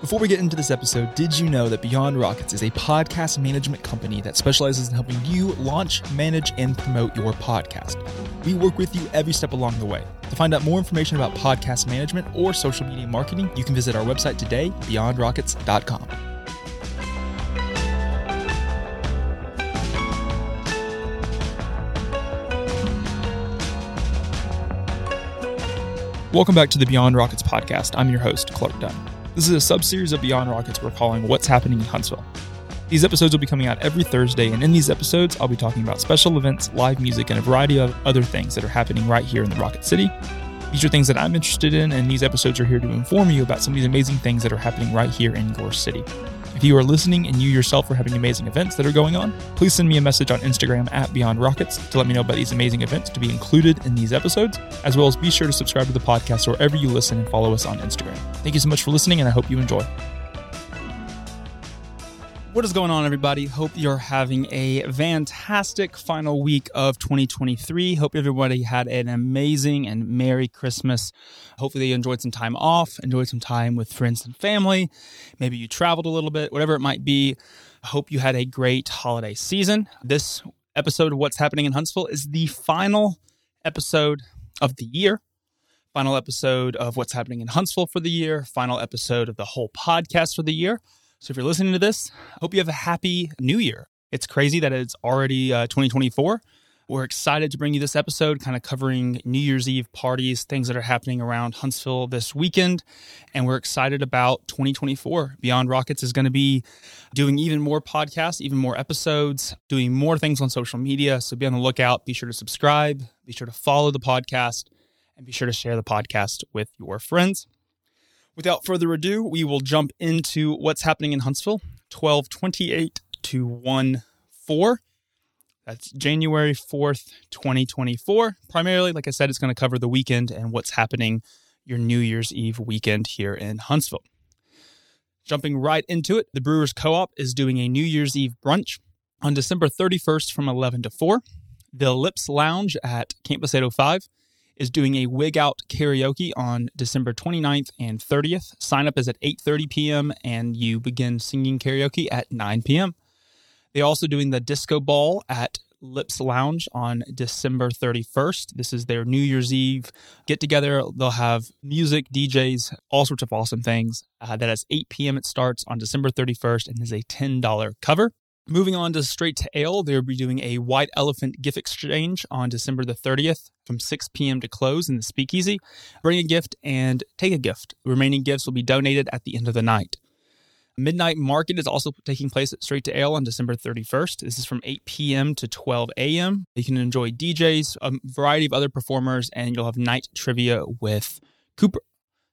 Before we get into this episode, did you know that Beyond Rockets is a podcast management company that specializes in helping you launch, manage, and promote your podcast? We work with you every step along the way. To find out more information about podcast management or social media marketing, you can visit our website today, beyondrockets.com. Welcome back to the Beyond Rockets podcast. I'm your host, Clark Dunn. This is a sub-series of Beyond Rockets we're calling What's Happening in Huntsville. These episodes will be coming out every Thursday, and in these episodes, I'll be talking about special events, live music, and a variety of other things that are happening right here in the Rocket City. These are things that I'm interested in, and these episodes are here to inform you about some of these amazing things that are happening right here in Gorse City. If you are listening and you yourself are having amazing events that are going on, please send me a message on Instagram at Beyond Rockets to let me know about these amazing events to be included in these episodes, as well as be sure to subscribe to the podcast wherever you listen and follow us on Instagram. Thank you so much for listening, and I hope you enjoy. What is going on, everybody? Hope you're having a fantastic final week of 2023. Hope everybody had an amazing and Merry Christmas. Hopefully, you enjoyed some time off, enjoyed some time with friends and family. Maybe you traveled a little bit, whatever it might be. I hope you had a great holiday season. This episode of What's Happening in Huntsville is the final episode of the year final episode of What's Happening in Huntsville for the year, final episode of the whole podcast for the year. So if you're listening to this, I hope you have a happy new year. It's crazy that it's already uh, 2024. We're excited to bring you this episode, kind of covering New Year's Eve parties, things that are happening around Huntsville this weekend. And we're excited about 2024. Beyond Rockets is going to be doing even more podcasts, even more episodes, doing more things on social media. So be on the lookout. Be sure to subscribe, be sure to follow the podcast, and be sure to share the podcast with your friends. Without further ado, we will jump into what's happening in Huntsville 1228 to 1 4. That's January 4th, 2024. Primarily, like I said, it's going to cover the weekend and what's happening your New Year's Eve weekend here in Huntsville. Jumping right into it, the Brewers Co op is doing a New Year's Eve brunch on December 31st from 11 to 4. The Lips Lounge at Campus 805 is doing a wig out karaoke on December 29th and 30th. Sign up is at 8:30 p.m. and you begin singing karaoke at 9 p.m. They're also doing the disco ball at Lips Lounge on December 31st. This is their New Year's Eve get together. They'll have music, DJs, all sorts of awesome things. Uh, that is 8 p.m. It starts on December 31st and is a $10 cover. Moving on to Straight to Ale, they'll be doing a White Elephant gift exchange on December the 30th from 6 p.m. to close in the Speakeasy. Bring a gift and take a gift. Remaining gifts will be donated at the end of the night. Midnight Market is also taking place at Straight to Ale on December 31st. This is from 8 p.m. to 12 a.m. You can enjoy DJs, a variety of other performers, and you'll have night trivia with Cooper.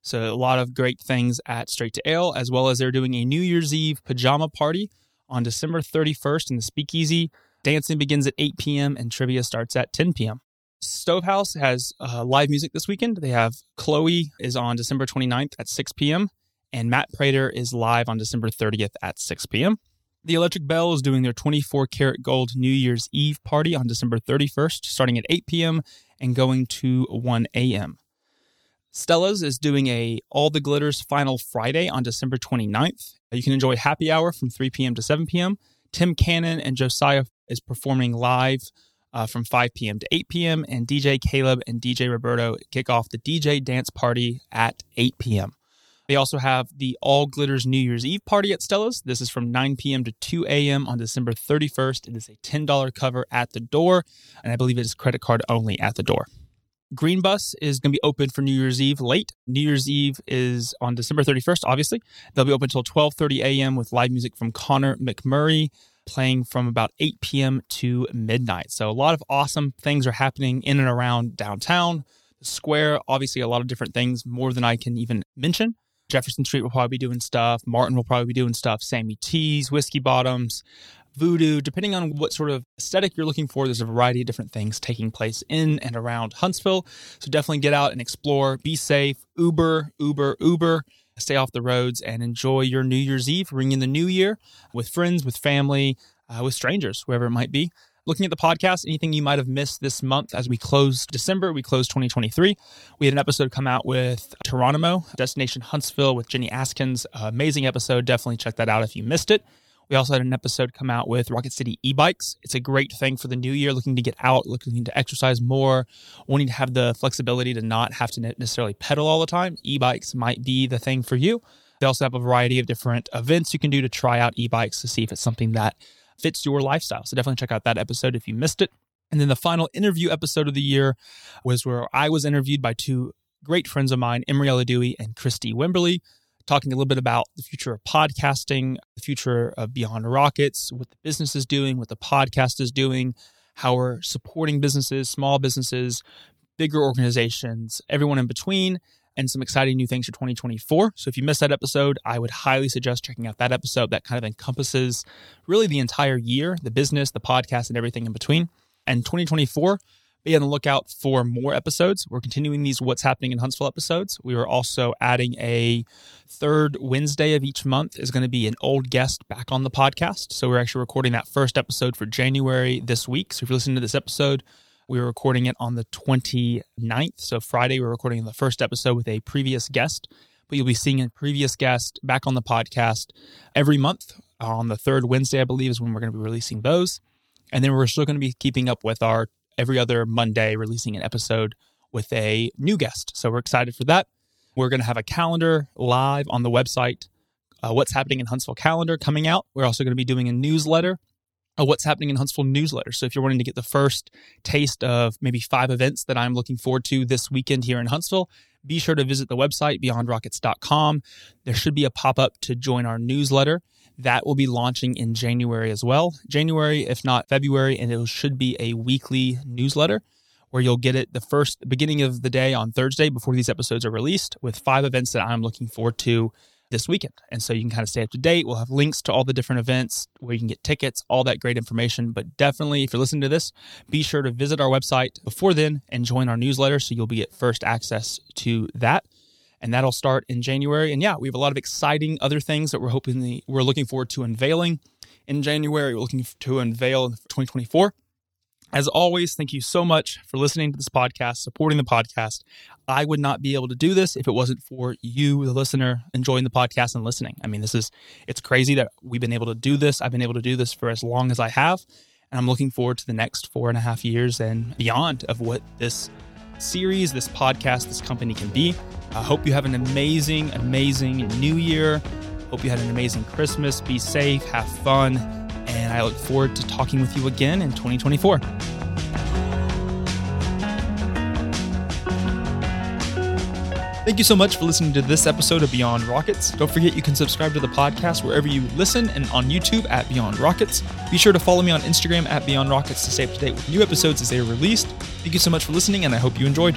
So, a lot of great things at Straight to Ale, as well as they're doing a New Year's Eve pajama party on December 31st in the Speakeasy. Dancing begins at 8 p.m. and trivia starts at 10 p.m. Stovehouse has uh, live music this weekend. They have Chloe is on December 29th at 6 p.m. and Matt Prater is live on December 30th at 6 p.m. The Electric Bell is doing their 24 karat gold New Year's Eve party on December 31st, starting at 8 p.m. and going to 1 a.m. Stella's is doing a All the Glitters Final Friday on December 29th. You can enjoy happy hour from 3 p.m. to 7 p.m. Tim Cannon and Josiah is performing live uh, from 5 p.m. to 8 p.m. And DJ Caleb and DJ Roberto kick off the DJ dance party at 8 p.m. They also have the All Glitters New Year's Eve party at Stella's. This is from 9 p.m. to 2 a.m. on December 31st. It is a $10 cover at the door, and I believe it is credit card only at the door. Green Bus is going to be open for New Year's Eve late. New Year's Eve is on December 31st, obviously. They'll be open until 12:30 a.m. with live music from Connor McMurray playing from about 8 p.m. to midnight. So a lot of awesome things are happening in and around downtown. The square, obviously a lot of different things, more than I can even mention. Jefferson Street will probably be doing stuff. Martin will probably be doing stuff. Sammy T's, Whiskey Bottoms, voodoo, depending on what sort of aesthetic you're looking for, there's a variety of different things taking place in and around Huntsville. So definitely get out and explore, be safe, Uber, Uber, Uber. Stay off the roads and enjoy your New Year's Eve, ring in the new year with friends, with family, uh, with strangers, whoever it might be. Looking at the podcast, anything you might have missed this month as we closed December, we closed 2023. We had an episode come out with Geronimo, Destination Huntsville with Jenny Askins. Uh, amazing episode. Definitely check that out if you missed it. We also had an episode come out with Rocket City e bikes. It's a great thing for the new year, looking to get out, looking to exercise more, wanting to have the flexibility to not have to necessarily pedal all the time. E bikes might be the thing for you. They also have a variety of different events you can do to try out e bikes to see if it's something that fits your lifestyle. So definitely check out that episode if you missed it. And then the final interview episode of the year was where I was interviewed by two great friends of mine, Emriella Dewey and Christy Wimberly talking a little bit about the future of podcasting, the future of Beyond Rockets, what the business is doing, what the podcast is doing, how we're supporting businesses, small businesses, bigger organizations, everyone in between, and some exciting new things for 2024. So if you missed that episode, I would highly suggest checking out that episode that kind of encompasses really the entire year, the business, the podcast, and everything in between. And 2024 be on the lookout for more episodes. We're continuing these What's Happening in Huntsville episodes. We are also adding a third Wednesday of each month is going to be an old guest back on the podcast. So we're actually recording that first episode for January this week. So if you're listening to this episode, we were recording it on the 29th. So Friday, we're recording the first episode with a previous guest, but you'll be seeing a previous guest back on the podcast every month. On the third Wednesday, I believe, is when we're going to be releasing those. And then we're still going to be keeping up with our every other Monday releasing an episode with a new guest. So we're excited for that. We're going to have a calendar live on the website. Uh, what's happening in Huntsville calendar coming out. We're also going to be doing a newsletter, a what's happening in Huntsville newsletter. So if you're wanting to get the first taste of maybe five events that I'm looking forward to this weekend here in Huntsville, be sure to visit the website beyondrockets.com. There should be a pop up to join our newsletter. That will be launching in January as well. January, if not February, and it should be a weekly newsletter where you'll get it the first beginning of the day on Thursday before these episodes are released with five events that I'm looking forward to this weekend. And so you can kind of stay up to date. We'll have links to all the different events where you can get tickets, all that great information. But definitely, if you're listening to this, be sure to visit our website before then and join our newsletter so you'll be at first access to that and that'll start in January. And yeah, we have a lot of exciting other things that we're hoping the, we're looking forward to unveiling in January. We're looking to unveil in 2024. As always, thank you so much for listening to this podcast, supporting the podcast. I would not be able to do this if it wasn't for you, the listener, enjoying the podcast and listening. I mean, this is, it's crazy that we've been able to do this. I've been able to do this for as long as I have. And I'm looking forward to the next four and a half years and beyond of what this series, this podcast, this company can be. I hope you have an amazing, amazing new year. Hope you had an amazing Christmas. Be safe, have fun, and I look forward to talking with you again in 2024. Thank you so much for listening to this episode of Beyond Rockets. Don't forget you can subscribe to the podcast wherever you listen and on YouTube at Beyond Rockets. Be sure to follow me on Instagram at Beyond Rockets to stay up to date with new episodes as they are released. Thank you so much for listening, and I hope you enjoyed.